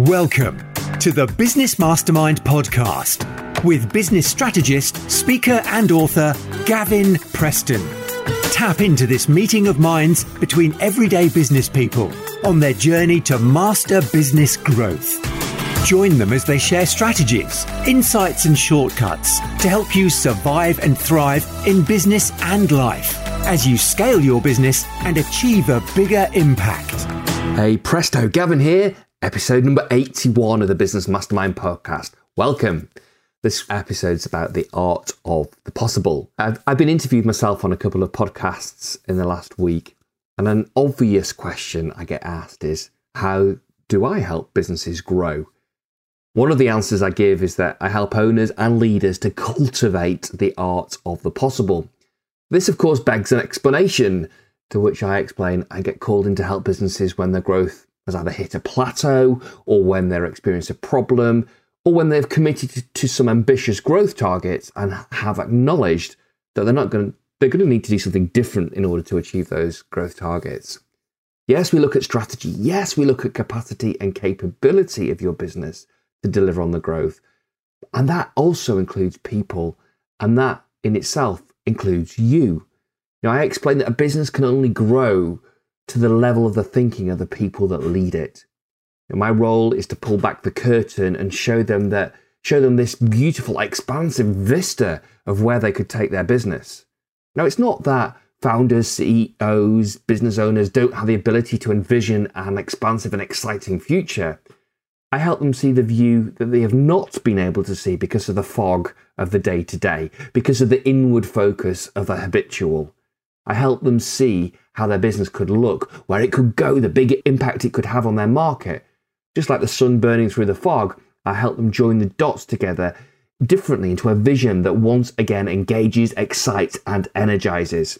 Welcome to the Business Mastermind podcast with business strategist, speaker, and author Gavin Preston. Tap into this meeting of minds between everyday business people on their journey to master business growth. Join them as they share strategies, insights, and shortcuts to help you survive and thrive in business and life as you scale your business and achieve a bigger impact. Hey, presto, Gavin here, episode number 81 of the Business Mastermind podcast. Welcome. This episode's about the art of the possible. I've, I've been interviewed myself on a couple of podcasts in the last week, and an obvious question I get asked is how do I help businesses grow? One of the answers I give is that I help owners and leaders to cultivate the art of the possible. This, of course, begs an explanation, to which I explain I get called in to help businesses when their growth has either hit a plateau or when they're experiencing a problem or when they've committed to some ambitious growth targets and have acknowledged that they're not going they're going to need to do something different in order to achieve those growth targets. Yes, we look at strategy. Yes, we look at capacity and capability of your business to deliver on the growth. And that also includes people. And that in itself includes you. Now, I explained that a business can only grow to the level of the thinking of the people that lead it. And my role is to pull back the curtain and show them that show them this beautiful, expansive vista of where they could take their business. Now, it's not that founders, CEOs, business owners don't have the ability to envision an expansive and exciting future. I help them see the view that they have not been able to see because of the fog of the day to day, because of the inward focus of the habitual. I help them see how their business could look, where it could go, the big impact it could have on their market. Just like the sun burning through the fog, I help them join the dots together differently into a vision that once again engages, excites, and energizes.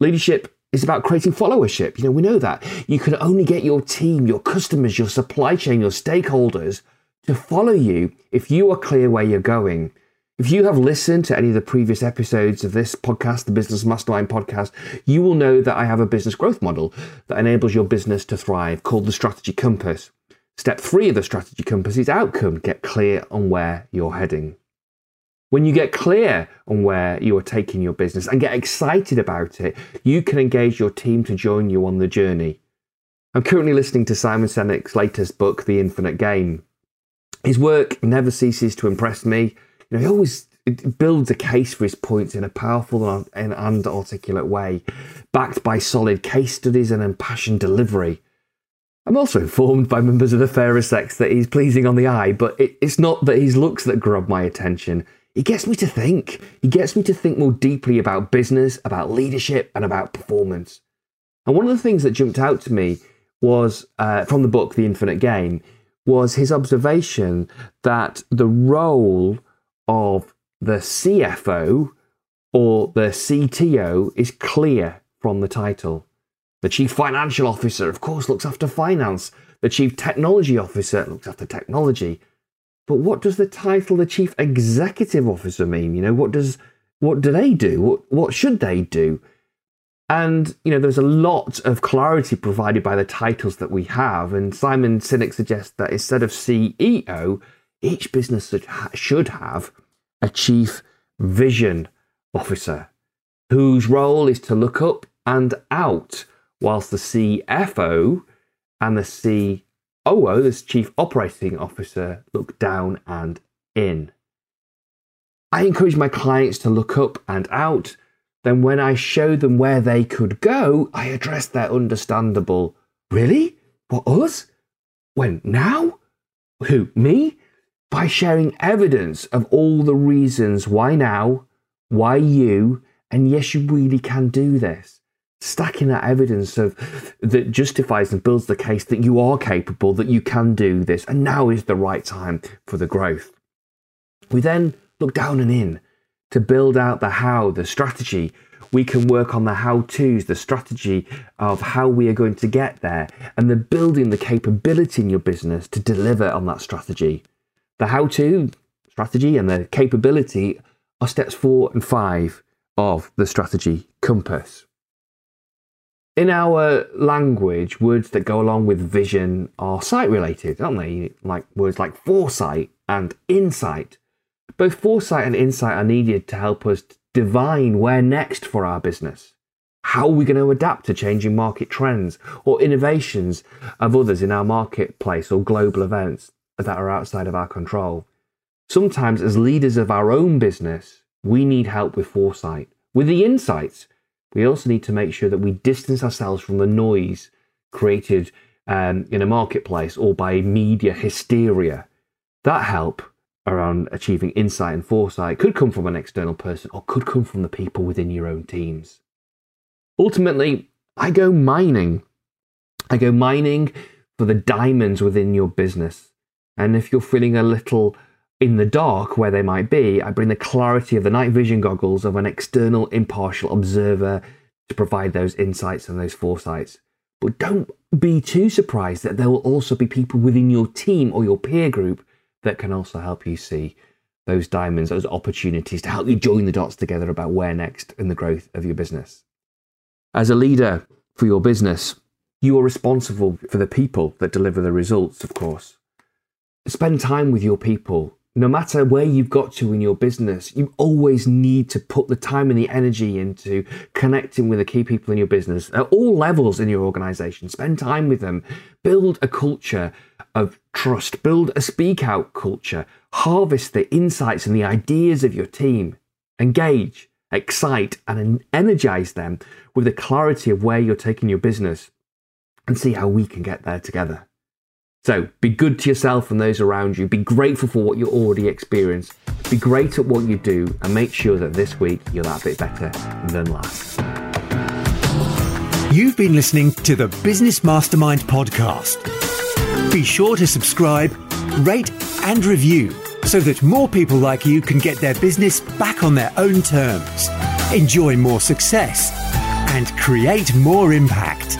Leadership is about creating followership. You know, we know that. You can only get your team, your customers, your supply chain, your stakeholders to follow you if you are clear where you're going. If you have listened to any of the previous episodes of this podcast, the Business Mastermind podcast, you will know that I have a business growth model that enables your business to thrive called the Strategy Compass. Step three of the Strategy Compass is outcome get clear on where you're heading. When you get clear on where you are taking your business and get excited about it, you can engage your team to join you on the journey. I'm currently listening to Simon Sinek's latest book, The Infinite Game. His work never ceases to impress me you know, he always builds a case for his points in a powerful and, and articulate way, backed by solid case studies and impassioned delivery. I'm also informed by members of the fairer sex that he's pleasing on the eye, but it, it's not that his looks that grab my attention. He gets me to think. He gets me to think more deeply about business, about leadership, and about performance. And one of the things that jumped out to me was uh, from the book The Infinite Game was his observation that the role of the CFO or the CTO is clear from the title. The Chief Financial Officer, of course, looks after finance. The Chief Technology Officer looks after technology. But what does the title the Chief Executive Officer mean? You know, what does what do they do? What what should they do? And you know, there's a lot of clarity provided by the titles that we have. And Simon Sinek suggests that instead of CEO, each business should have a chief vision officer whose role is to look up and out, whilst the CFO and the COO, this chief operating officer, look down and in. I encourage my clients to look up and out. Then, when I show them where they could go, I address their understandable, Really? What, us? When? Now? Who? Me? By sharing evidence of all the reasons why now, why you, and yes, you really can do this. Stacking that evidence of that justifies and builds the case that you are capable, that you can do this, and now is the right time for the growth. We then look down and in to build out the how, the strategy. We can work on the how to's, the strategy of how we are going to get there, and the building the capability in your business to deliver on that strategy. The how to strategy and the capability are steps four and five of the strategy compass. in our language, words that go along with vision are sight related, aren't they? Like words like foresight and insight. Both foresight and insight are needed to help us divine where next for our business. How are we going to adapt to changing market trends or innovations of others in our marketplace or global events that are outside of our control? Sometimes, as leaders of our own business, we need help with foresight, with the insights we also need to make sure that we distance ourselves from the noise created um, in a marketplace or by media hysteria. That help around achieving insight and foresight could come from an external person or could come from the people within your own teams. Ultimately, I go mining. I go mining for the diamonds within your business. And if you're feeling a little in the dark where they might be, I bring the clarity of the night vision goggles of an external impartial observer to provide those insights and those foresights. But don't be too surprised that there will also be people within your team or your peer group that can also help you see those diamonds, those opportunities to help you join the dots together about where next in the growth of your business. As a leader for your business, you are responsible for the people that deliver the results, of course. Spend time with your people. No matter where you've got to in your business, you always need to put the time and the energy into connecting with the key people in your business at all levels in your organization. Spend time with them, build a culture of trust, build a speak out culture, harvest the insights and the ideas of your team, engage, excite, and energize them with the clarity of where you're taking your business and see how we can get there together. So be good to yourself and those around you. Be grateful for what you already experience. Be great at what you do and make sure that this week you're that bit better than last. You've been listening to the Business Mastermind podcast. Be sure to subscribe, rate, and review so that more people like you can get their business back on their own terms, enjoy more success, and create more impact.